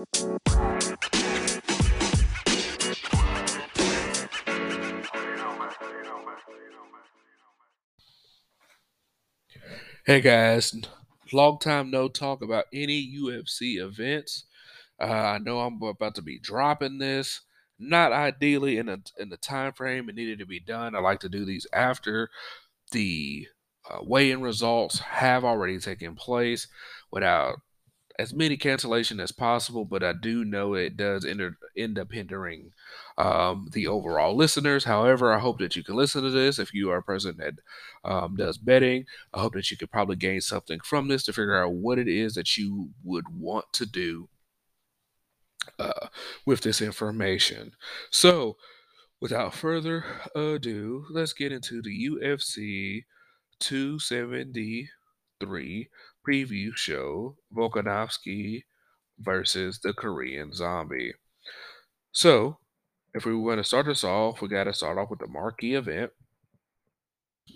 Hey guys, long time no talk about any UFC events. Uh, I know I'm about to be dropping this, not ideally in a in the time frame it needed to be done. I like to do these after the uh, weigh-in results have already taken place without as many cancellation as possible, but I do know it does ender, end up hindering um, the overall listeners. However, I hope that you can listen to this. If you are a person that um, does betting, I hope that you could probably gain something from this to figure out what it is that you would want to do uh, with this information. So, without further ado, let's get into the UFC 273 preview show Volkanovski versus the Korean Zombie. So, if we want to start us off, we got to start off with the marquee event,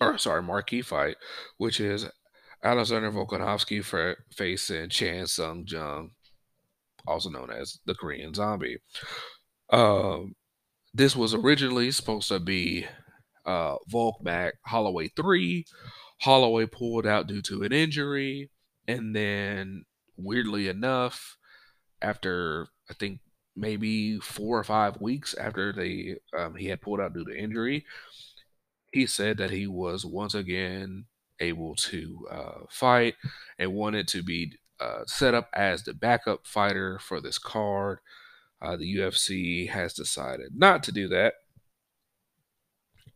or sorry, marquee fight, which is Alexander Volkanovski for facing Chan Sung Jung, also known as the Korean Zombie. Um, this was originally supposed to be uh, Volk back Holloway 3. Holloway pulled out due to an injury. And then, weirdly enough, after I think maybe four or five weeks after they um, he had pulled out due to injury, he said that he was once again able to uh, fight and wanted to be uh, set up as the backup fighter for this card. Uh, the UFC has decided not to do that,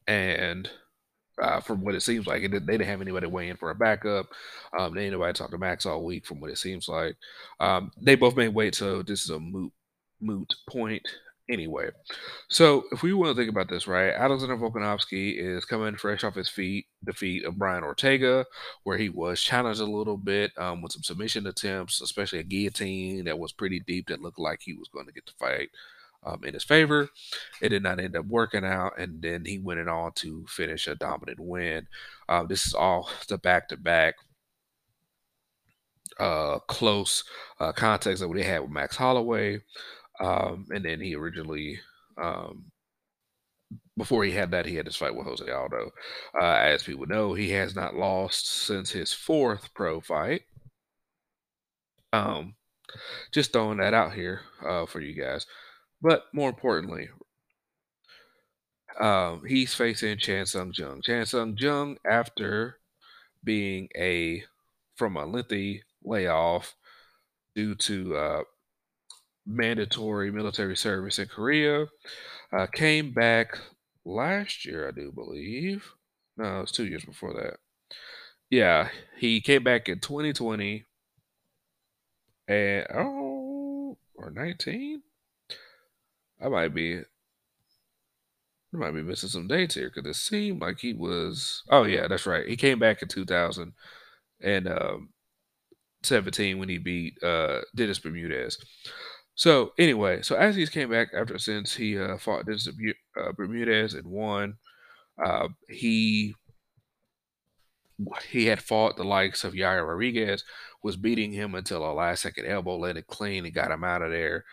and uh, from what it seems like. They didn't have anybody weigh in for a backup. Um, they ain't nobody talked to Max all week, from what it seems like. Um, they both made weight, so this is a moot moot point anyway. So if we want to think about this, right, Alexander Volkanovski is coming fresh off his feet defeat of Brian Ortega, where he was challenged a little bit um, with some submission attempts, especially a guillotine that was pretty deep that looked like he was going to get the fight um, in his favor. It did not end up working out, and then he went it on to finish a dominant win. Um, this is all the back to back close uh, context that we had with Max Holloway. Um, and then he originally, um, before he had that, he had this fight with Jose Aldo. Uh, as people know, he has not lost since his fourth pro fight. Um, just throwing that out here uh, for you guys. But more importantly, um, he's facing Chan Sung Jung. Chan Sung Jung, after being a from a lengthy layoff due to uh, mandatory military service in Korea, uh, came back last year, I do believe. No, it was two years before that. Yeah, he came back in 2020 and oh, or 19. I might be I might be missing some dates here because it seemed like he was. Oh yeah, that's right. He came back in 2000 and um, 17 when he beat uh, Dennis Bermudez. So anyway, so as he's came back after since he uh, fought Dennis uh, Bermudez and won, uh, he he had fought the likes of Yair Rodriguez, was beating him until a last second elbow it clean and got him out of there,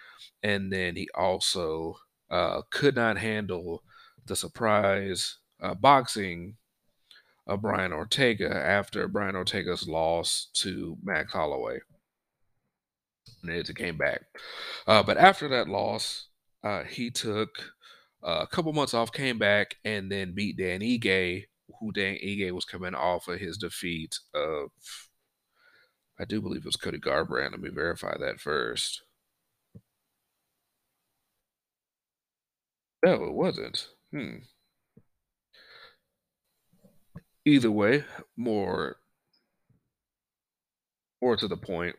and then he also uh, could not handle the surprise uh, boxing of Brian Ortega after Brian Ortega's loss to Max Holloway. And it came back. Uh, but after that loss, uh, he took a couple months off, came back, and then beat Dan Ige, who Dan Ige was coming off of his defeat of, I do believe it was Cody Garbrandt. Let me verify that first. No, it wasn't. Hmm. Either way, more more to the point.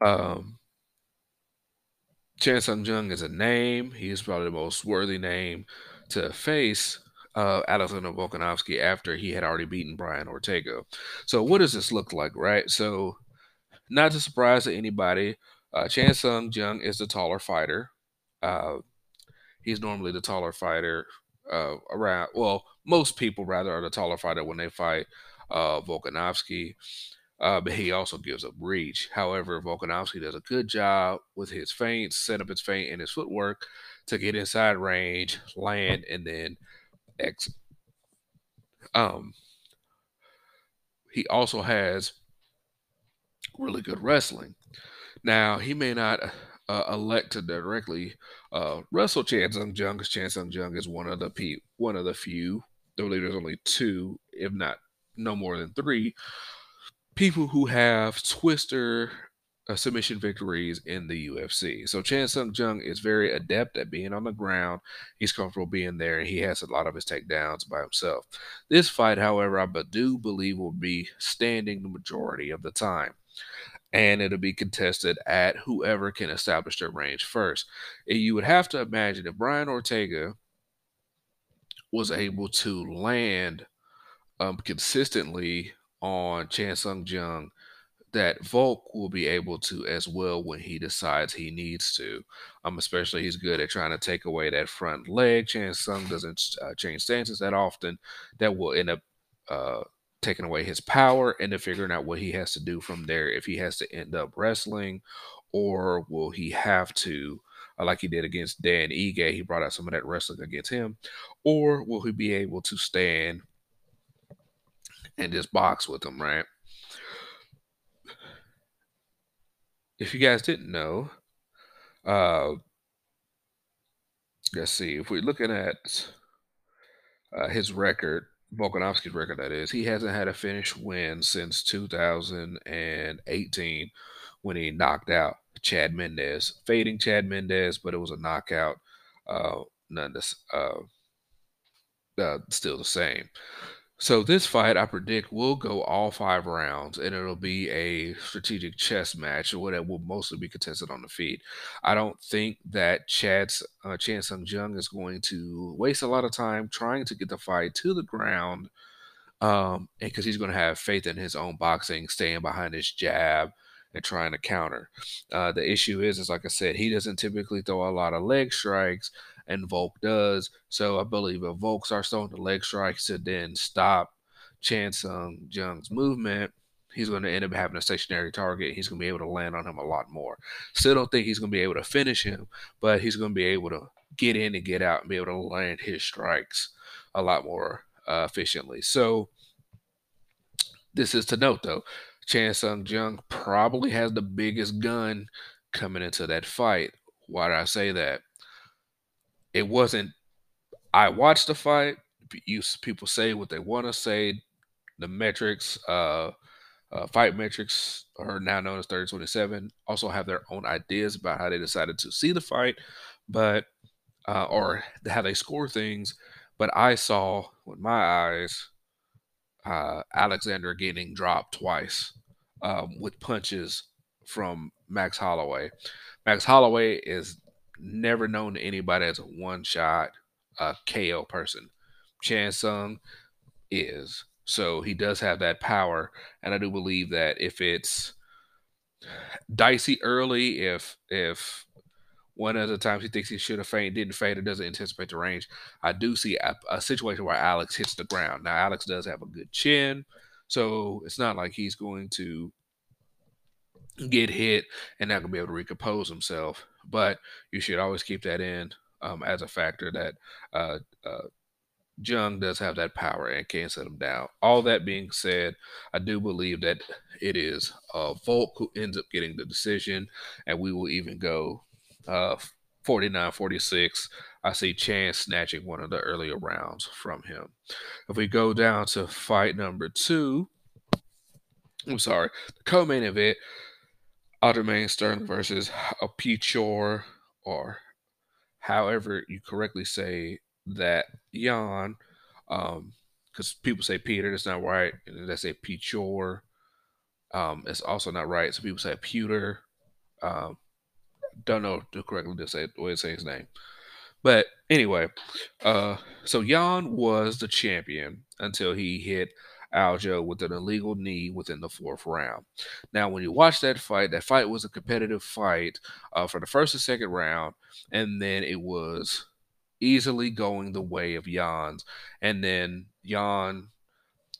Um, Chan Sung Jung is a name. He is probably the most worthy name to face uh, Alexander Volkanovski after he had already beaten Brian Ortega. So, what does this look like, right? So, not to surprise anybody, uh, Chan Sung Jung is the taller fighter. Uh, he's normally the taller fighter uh, around. Well, most people rather are the taller fighter when they fight uh, Volkanovski. uh, but he also gives up reach. However, Volkanovski does a good job with his feints, set up his feint and his footwork to get inside range, land, and then X. Um, he also has really good wrestling. Now, he may not uh, elect to directly uh, wrestle Chan Sung Jung because Chan Sung Jung is one of the pe- one of the few. I believe there's only two, if not no more than three, people who have Twister uh, submission victories in the UFC. So Chan Sung Jung is very adept at being on the ground. He's comfortable being there, and he has a lot of his takedowns by himself. This fight, however, I do believe will be standing the majority of the time. And it'll be contested at whoever can establish their range first. You would have to imagine if Brian Ortega was able to land um, consistently on Chan Sung Jung that Volk will be able to as well when he decides he needs to. Um, especially he's good at trying to take away that front leg. Chan Sung doesn't uh, change stances that often. That will end up uh, taking away his power and then figuring out what he has to do from there. If he has to end up wrestling, or will he have to? Uh, like he did against Dan Ige, he brought out some of that wrestling against him, or will he be able to stand and just box with him, right? If you guys didn't know, uh, let's see, if we're looking at uh, his record, Volkanovski's record, that is, he hasn't had a finish win since 2018 when he knocked out Chad Mendes, fading Chad Mendes, but it was a knockout. Uh, none uh, uh, still the same. So this fight, I predict, will go all five rounds, and it'll be a strategic chess match, or that will mostly be contested on the feet. I don't think that Chad's uh, Chan Sung Jung is going to waste a lot of time trying to get the fight to the ground, um, because he's going to have faith in his own boxing, staying behind his jab and trying to counter. Uh, the issue is, is like I said, he doesn't typically throw a lot of leg strikes and Volk does. So I believe if Volk starts throwing the leg strikes to then stop Chan Sung Jung's movement, he's going to end up having a stationary target. He's going to be able to land on him a lot more. Still don't think he's going to be able to finish him, but he's going to be able to get in and get out and be able to land his strikes a lot more uh, efficiently. So this is to note though, Chan Sung Jung probably has the biggest gun coming into that fight. Why do I say that? It wasn't. I watched the fight. You people say what they want to say. The metrics, uh, uh, fight metrics, are now known as 3027, also have their own ideas about how they decided to see the fight, but uh, or how they score things. But I saw with my eyes uh, Alexander getting dropped twice um, with punches from Max Holloway. Max Holloway is never known anybody as a one shot uh, KO person. Chan Sung is. So he does have that power. And I do believe that if it's dicey early, if if one of the times he thinks he should have fainted, didn't faint, or doesn't anticipate the range, I do see a, a situation where Alex hits the ground. Now Alex does have a good chin, so it's not like he's going to get hit and not gonna be able to recompose himself. But you should always keep that in um, as a factor that uh, uh, Jung does have that power and can set him down. All that being said, I do believe that it is uh, Volk who ends up getting the decision, and we will even go uh, 49 46. I see Chan snatching one of the earlier rounds from him. If we go down to fight number two, I'm sorry, the co main event Aljamain Sterling versus a Pichor, or however you correctly say that Jan, um, because people say Peter, that's not right, and they say Pichor, um, it's also not right. So people say Pewter. Um, don't know to correctly to say the way to say his name. But anyway, uh, so Jan was the champion until he hit Aljo with an illegal knee within the fourth round. Now, when you watch that fight, that fight was a competitive fight uh, for the first and second round, and then it was easily going the way of Jan's. And then Jan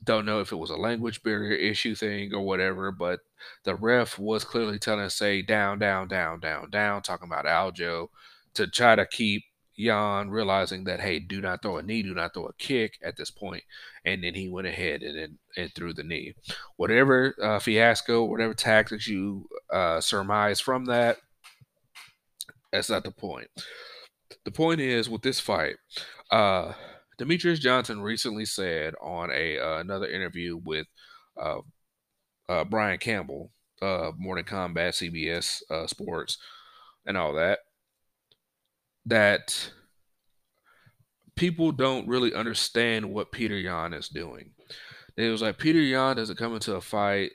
Don't know if it was a language barrier issue thing or whatever, but the ref was clearly telling us say down, down, down, down, down, talking about Aljo to try to keep Jan realizing that hey, do not throw a knee, do not throw a kick at this point, and then he went ahead and and, and threw the knee. Whatever uh, fiasco, whatever tactics you uh, surmise from that, that's not the point. The point is with this fight, uh, Demetrious Johnson recently said on a uh, another interview with uh, uh, Brian Campbell, uh, Morning Combat, CBS uh, Sports, and all that, that people don't really understand what Peter Yan is doing. It was like Peter Yan doesn't come into a fight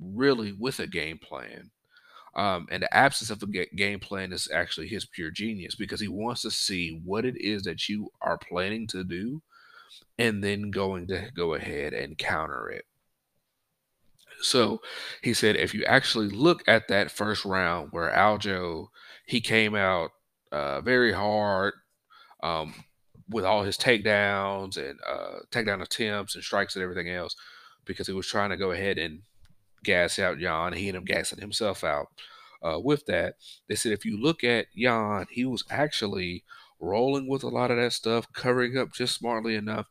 really with a game plan. Um, and the absence of a game plan is actually his pure genius because he wants to see what it is that you are planning to do and then going to go ahead and counter it. So he said, if you actually look at that first round where Aljo, he came out uh, very hard um, with all his takedowns and uh, takedown attempts and strikes and everything else because he was trying to go ahead and gas out Jan. He ended up gassing himself out. Uh, with that, they said if you look at Jan, he was actually rolling with a lot of that stuff, covering up just smartly enough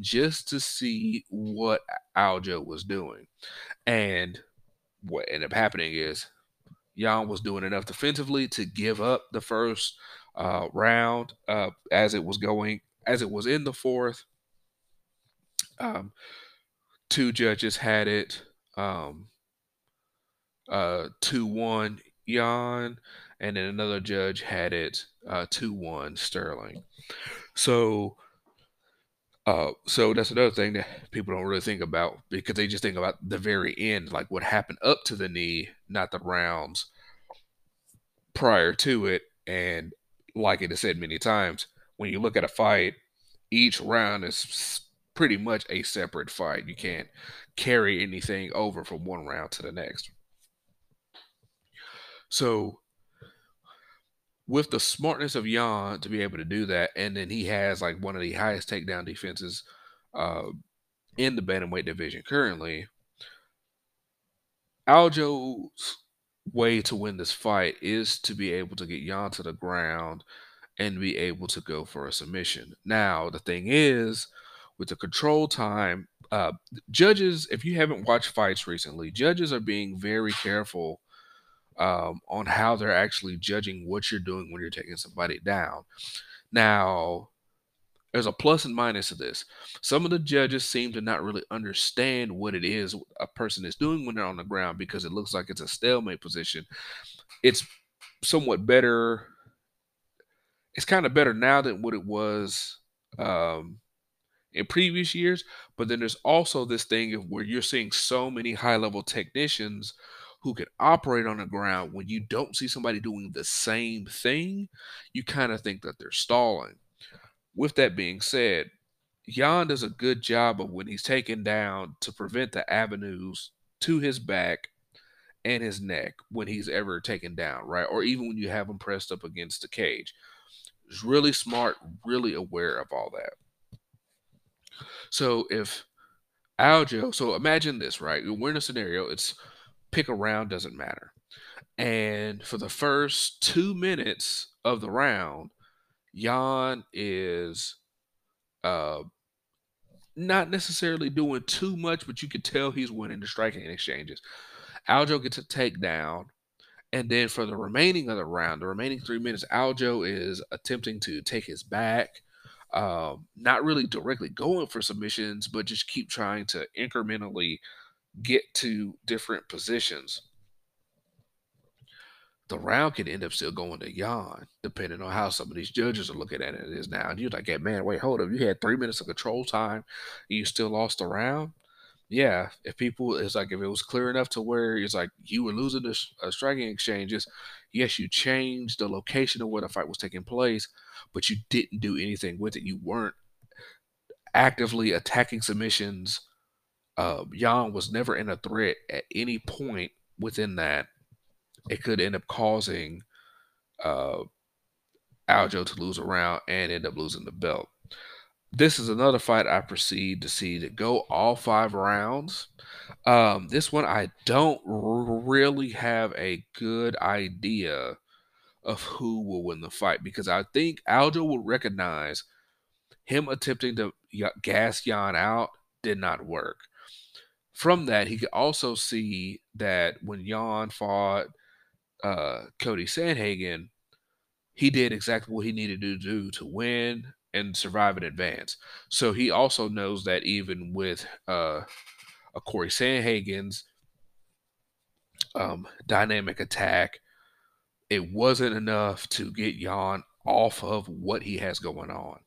just to see what Aljo was doing. And what ended up happening is Jan was doing enough defensively to give up the first uh, round uh, as it was going, as it was in the fourth. Um, two judges had it um, uh, 2 1 Jan, and then another judge had it uh, 2 1 Sterling. So, uh, so that's another thing that people don't really think about because they just think about the very end, like what happened up to the knee, not the rounds prior to it. And like it is said many times, when you look at a fight, each round is pretty much a separate fight. You can't carry anything over from one round to the next. So with the smartness of Jan to be able to do that, and then he has like one of the highest takedown defenses uh, in the bantamweight division currently. Aljo's way to win this fight is to be able to get Jan to the ground and be able to go for a submission. Now, the thing is, with the control time, uh, judges, if you haven't watched fights recently, judges are being very careful um, on how they're actually judging what you're doing when you're taking somebody down. Now, there's a plus and minus to this. Some of the judges seem to not really understand what it is a person is doing when they're on the ground because it looks like it's a stalemate position. It's somewhat better. It's kind of better now than what it was um, in previous years. But then there's also this thing where you're seeing so many high level technicians who can operate on the ground when you don't see somebody doing the same thing, you kind of think that they're stalling. With that being said, Jan does a good job of when he's taken down to prevent the avenues to his back and his neck when he's ever taken down, right? Or even when you have him pressed up against the cage. He's really smart, really aware of all that. So if Aljo, so imagine this, right? We're in a scenario, it's pick a round doesn't matter. And for the first two minutes of the round, Jan is uh, not necessarily doing too much, but you can tell he's winning the striking exchanges. Aljo gets a takedown. And then for the remaining of the round, the remaining three minutes, Aljo is attempting to take his back, um, not really directly going for submissions, but just keep trying to incrementally get to different positions, the round could end up still going to Jan, depending on how some of these judges are looking at it is now. And you're like, hey, man, wait, hold up. You had three minutes of control time and you still lost the round? Yeah, if people, it's like if it was clear enough to where it's like you were losing the uh, striking exchanges, yes, you changed the location of where the fight was taking place, but you didn't do anything with it. You weren't actively attacking submissions uh, Jan was never in a threat at any point within that. It could end up causing uh, Aljo to lose a round and end up losing the belt. this is another fight I proceed to see to go all five rounds. Um, this one I don't r- really have a good idea of who will win the fight because I think Aljo will recognize him attempting to gas Jan out did not work. From that, he could also see that when Jan fought uh, Cody Sandhagen, he did exactly what he needed to do to win and survive in advance. So he also knows that even with uh, a Cory Sandhagen's um, dynamic attack, it wasn't enough to get Jan off of what he has going on.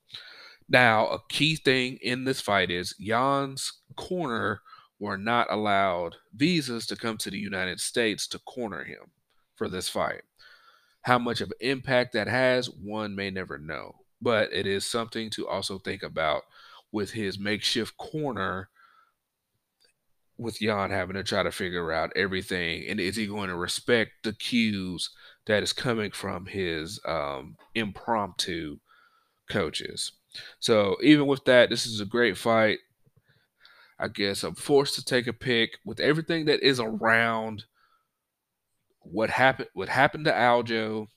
Now, a key thing in this fight is Jan's corner were not allowed visas to come to the United States to corner him for this fight. How much of an impact that has, one may never know, but it is something to also think about with his makeshift corner with Jan having to try to figure out everything and is he going to respect the cues that is coming from his um, impromptu coaches. So even with that, this is a great fight. I guess I'm forced to take a pick with everything that is around what happened what happened to Aljo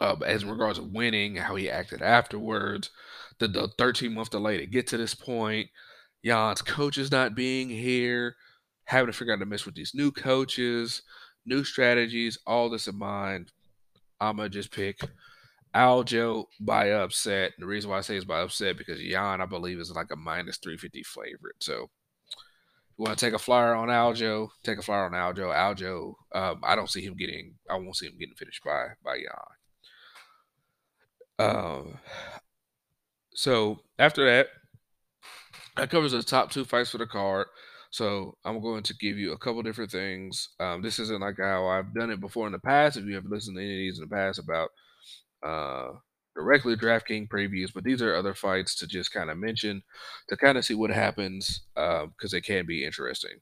uh, as in regards to winning, how he acted afterwards, the, the 13 month delay to get to this point, Jan's coaches not being here, having to figure out to mess with these new coaches, new strategies, all this in mind. I'm gonna just pick Aljo by upset. The reason why I say it's by upset because Jan, I believe, is like a minus 350 favorite. So you want to take a flyer on Aljo, take a flyer on Aljo. Aljo, um, I don't see him getting, I won't see him getting finished by by Jan. Um, so after that, that covers the top two fights for the card. So I'm going to give you a couple different things. Um, this isn't like how I've done it before in the past. If you have listened to any of these in the past about uh, directly DraftKings previews, but these are other fights to just kind of mention to kind of see what happens because um, they can be interesting.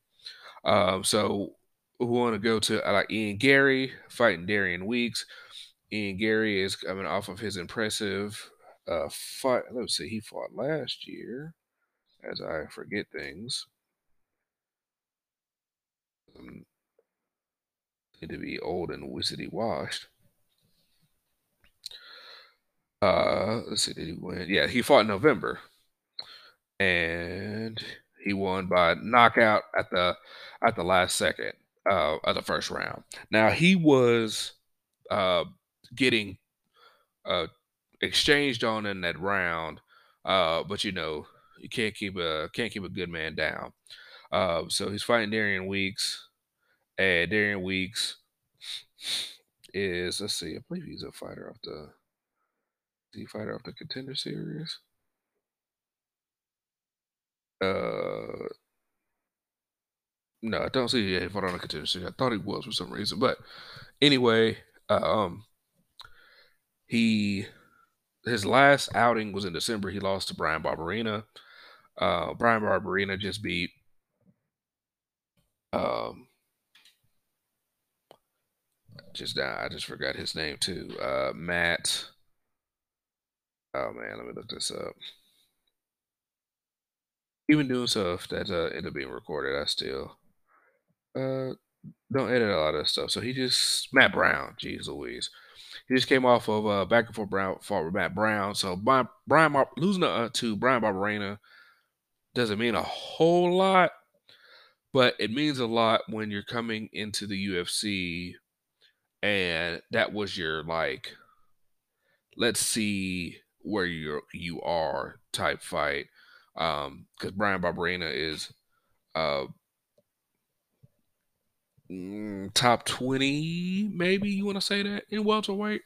Um, so we want to go to uh, Ian Gary fighting Darian Weeks. Ian Gary is coming off of his impressive uh, fight. Let's see, he fought last year, as I forget things. Um, need to be old and wizardy washed. Uh, let's see, did he win? Yeah, he fought in November, and he won by knockout at the at the last second uh, of the first round. Now he was uh, getting uh, exchanged on in that round, uh, but you know you can't keep a can't keep a good man down. Uh, so he's fighting Darian Weeks, and Darian Weeks is let's see, I believe he's a fighter off the the fighter off the contender series. Uh, no, I don't see he fought on a contender series. I thought he was for some reason, but anyway, uh, um, he his last outing was in December. He lost to Bryan Barberena. Uh, Bryan Barberena just beat um, just I just forgot his name too. Uh, Matt. Oh man, let me look this up. Even doing stuff that uh, ended up being recorded, I still uh don't edit a lot of stuff. So he just Matt Brown, jeez Louise. He just came off of uh, back and forth Brown fought with Matt Brown. So Brian, Brian losing uh, to Bryan Barberena doesn't mean a whole lot, but it means a lot when you're coming into the UFC and that was your like let's see where you you are type fight um because Bryan Barberena is uh mm, top 20 maybe you want to say that in welterweight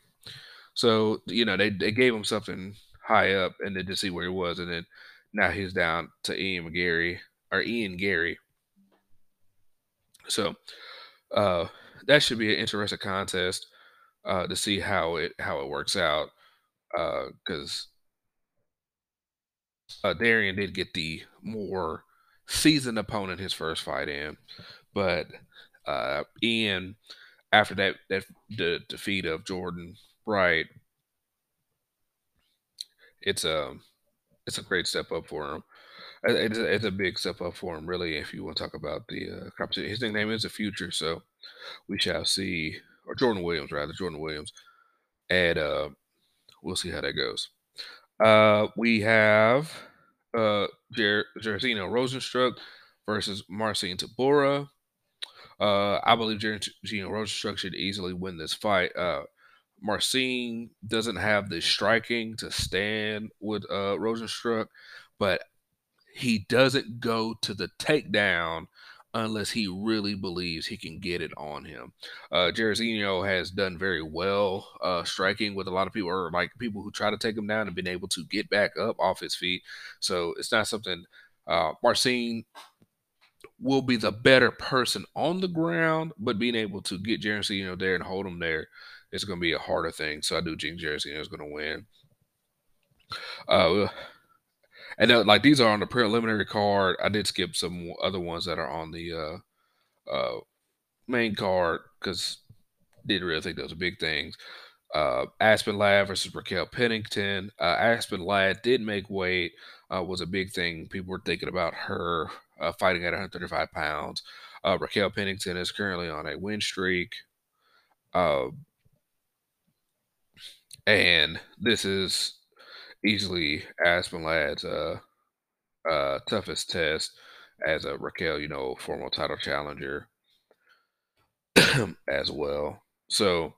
so you know they, they gave him something high up and then to see where he was and then now he's down to Ian McGarry or Ian Garry so uh that should be an interesting contest uh, to see how it how it works out. Because uh, uh, Darian did get the more seasoned opponent his first fight in, but uh, Ian, after that that the defeat of Jordan Wright, it's a it's a great step up for him. Uh, it's a it's a big step up for him, really, if you wanna talk about the, uh, competition. His nickname is The Future, so we shall see or Jordan Williams, rather, Jordan Williams, and, uh, we'll see how that goes. Uh, we have, uh, Jar Jairzinho Rozenstruik versus Marcin Tybura. Uh, I believe Jairzinho Rozenstruik should easily win this fight. Uh, Marcin doesn't have the striking to stand with uh, Rozenstruik, but he doesn't go to the takedown unless he really believes he can get it on him. Uh, Jairzinho has done very well uh, striking with a lot of people, or like people who try to take him down and been able to get back up off his feet. So it's not something uh, Marcin will be the better person on the ground, but being able to get Jairzinho there and hold him there is going to be a harder thing. So I do think Jairzinho is going to win. Uh, and uh, like these are on the preliminary card. I did skip some other ones that are on the uh, uh, main card because didn't really think those were big things. Uh, Aspen Ladd versus Raquel Pennington. Uh, Aspen Ladd did make weight, uh, was a big thing. People were thinking about her uh, fighting at 135 pounds. Uh, Raquel Pennington is currently on a win streak. Uh, and this is easily Aspen Ladd's uh, uh, toughest test as a Raquel, you know, formal title challenger as well. So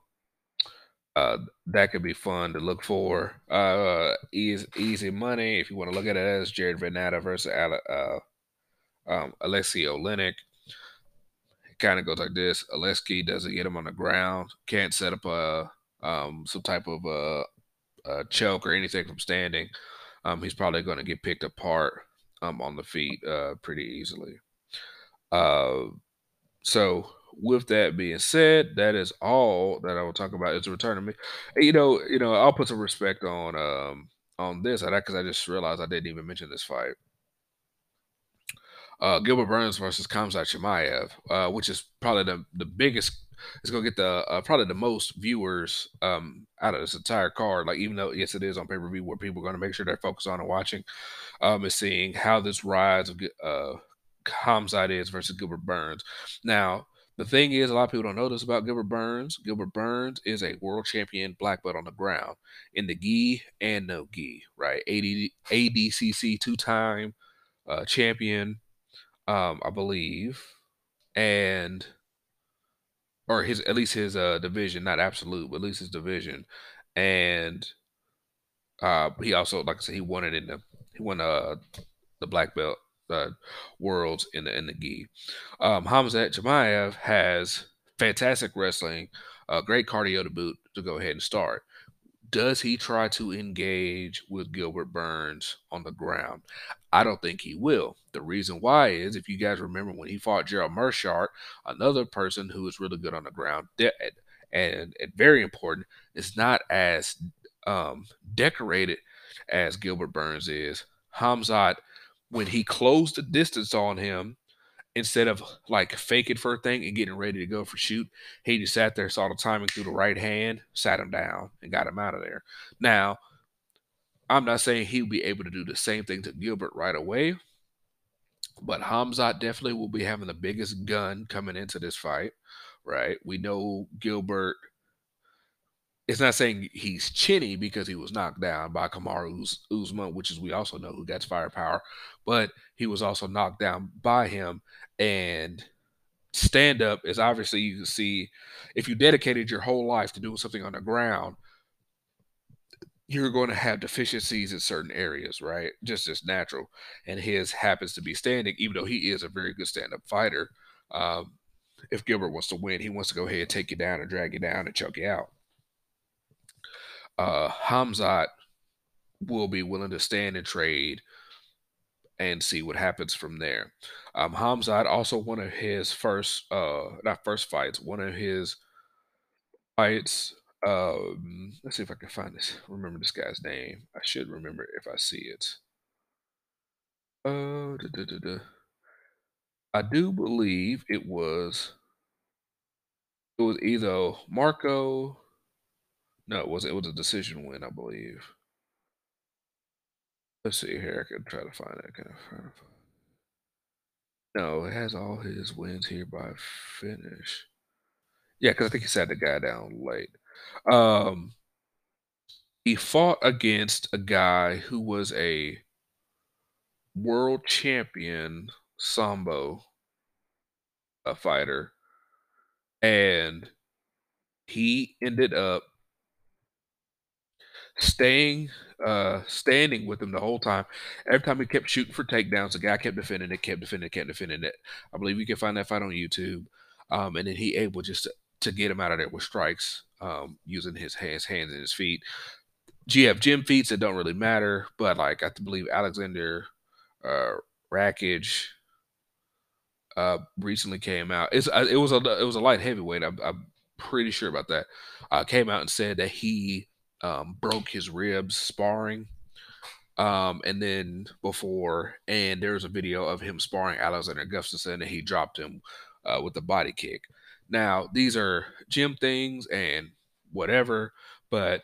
uh, that could be fun to look for. Uh, easy, easy money if you want to look at it as Jared Vanderaa versus uh, um, Alexei Oleinik. It kind of goes like this: Alexei doesn't get him on the ground, can't set up a um, some type of a, a, choke or anything from standing. Um, he's probably going to get picked apart um, on the feet uh, pretty easily. Uh, so with that being said, that is all that I will talk about. It's a return of me. You know, you know, I'll put some respect on um on this because I just realized I didn't even mention this fight. Uh, Gilbert Burns versus Khamzat Chimaev, uh, which is probably the the biggest. It's gonna get the uh, probably the most viewers um, out of this entire card. Like even though yes, it is on pay per view, where people are gonna make sure they're focused on and watching, um, is seeing how this rise of uh, Khamzat is versus Gilbert Burns. Now the thing is, a lot of people don't know this about Gilbert Burns. Gilbert Burns is a world champion black belt on the ground in the gi and no gi, right? AD, ADCC two time uh, champion, um, I believe, and or his at least his uh, division, not absolute, but at least his division, and uh, he also, like I said, he won it in the he won uh the black belt uh, worlds in the in the gi. Um, Khamzat Chimaev has fantastic wrestling, uh, great cardio to boot to go ahead and start. Does he try to engage with Gilbert Burns on the ground? I don't think he will. The reason why is if you guys remember when he fought Gerald Meerschaert, another person who is really good on the ground, and, and very important, is not as um, decorated as Gilbert Burns is. Khamzat when he closed the distance on him, instead of like faking for a thing and getting ready to go for shoot, he just sat there, saw the timing through the right hand, sat him down, and got him out of there. Now, I'm not saying he'll be able to do the same thing to Gilbert right away, but Khamzat definitely will be having the biggest gun coming into this fight, right? We know Gilbert it's not saying he's chinny because he was knocked down by Kamaru Usman, which is we also know who gets firepower, but he was also knocked down by him. And stand up is obviously you can see if you dedicated your whole life to doing something on the ground, you're going to have deficiencies in certain areas, right? Just as natural. And his happens to be standing, even though he is a very good stand up fighter. Um, if Gilbert wants to win, he wants to go ahead, take you down, and drag you down and choke you out uh, Khamzat will be willing to stand and trade and see what happens from there. Um, Khamzat also one of his first, uh, not first fights, one of his fights. Um, let's see if I can find this. Remember this guy's name. I should remember if I see it. Uh, da, da, da, I do believe it was. It was either Marco no, it wasn't. It was a decision win, I believe. Let's see here. I can try to find that kind of. No, it has all his wins here by finish. Yeah, because I think he sat the guy down late. Um, he fought against a guy who was a world champion sambo a fighter, and he ended up staying uh standing with him the whole time. Every time he kept shooting for takedowns, the guy kept defending it, kept defending it, kept defending it. I believe you can find that fight on YouTube. Um, and then he able just to, to get him out of there with strikes, um, using his hands, hands and his feet. GF gym feats that don't really matter, but like I believe Alexander uh Rakic uh recently came out. It's uh, it was a it was a light heavyweight. I'm, I'm pretty sure about that. Uh, came out and said that he um, broke his ribs sparring. Um, and then before, and there's a video of him sparring Alexander Gustafsson, and he dropped him uh, with a body kick. Now, these are gym things and whatever, but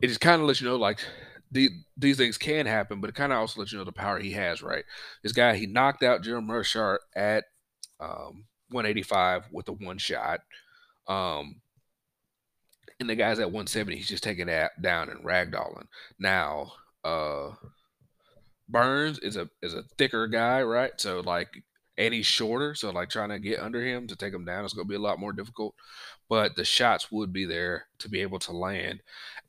it just kind of lets you know, like, the, these things can happen, but it kind of also lets you know the power he has, right? This guy, he knocked out Jeremy Meerschaert at um, 185 with a one shot. Um, and the guy's at 170. He's just taking that down and ragdolling. Now, uh, Burns is a is a thicker guy, right? So like, and he's shorter, so like trying to get under him to take him down is going to be a lot more difficult. But the shots would be there to be able to land,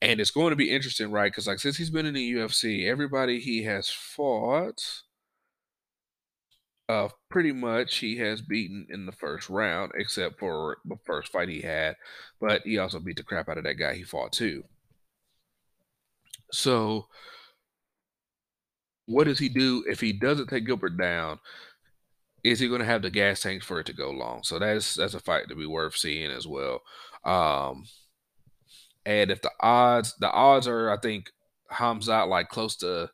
and it's going to be interesting, right? Because like since he's been in the UFC, everybody he has fought uh, pretty much he has beaten in the first round, except for the first fight he had. But he also beat the crap out of that guy he fought too. So, what does he do if he doesn't take Gilbert down? Is he going to have the gas tanks for it to go long? So that's that's a fight to be worth seeing as well. Um, and if the odds, the odds are, I think Khamzat like close to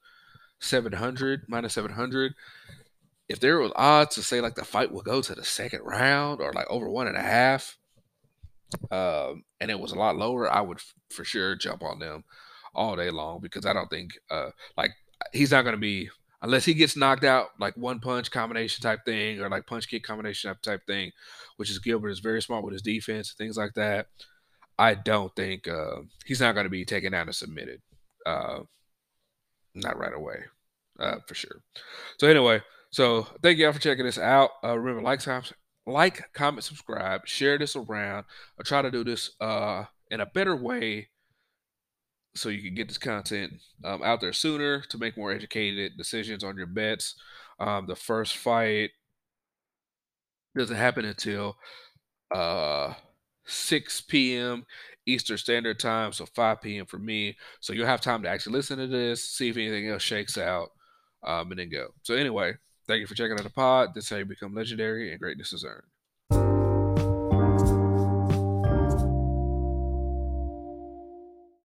700 minus 700 if there was odds to say like the fight would go to the second round or like over one and a half, um, and it was a lot lower, I would f- for sure jump on them all day long because I don't think uh like he's not going to be unless he gets knocked out like one punch combination type thing or like punch kick combination type thing, which is Gilbert is very smart with his defense things like that. I don't think uh, he's not going to be taken down and submitted. Uh, not right away, uh, for sure. So anyway, so thank y'all for checking this out. Uh, remember, like, like, comment, subscribe, share this around. I'll try to do this uh, in a better way so you can get this content um, out there sooner to make more educated decisions on your bets. Um, the first fight doesn't happen until uh, 6 p.m. Eastern Standard Time, so 5 p.m. for me. So you'll have time to actually listen to this, see if anything else shakes out, um, and then go. So anyway, Thank you for checking out the pod. This is how you become legendary and greatness is earned.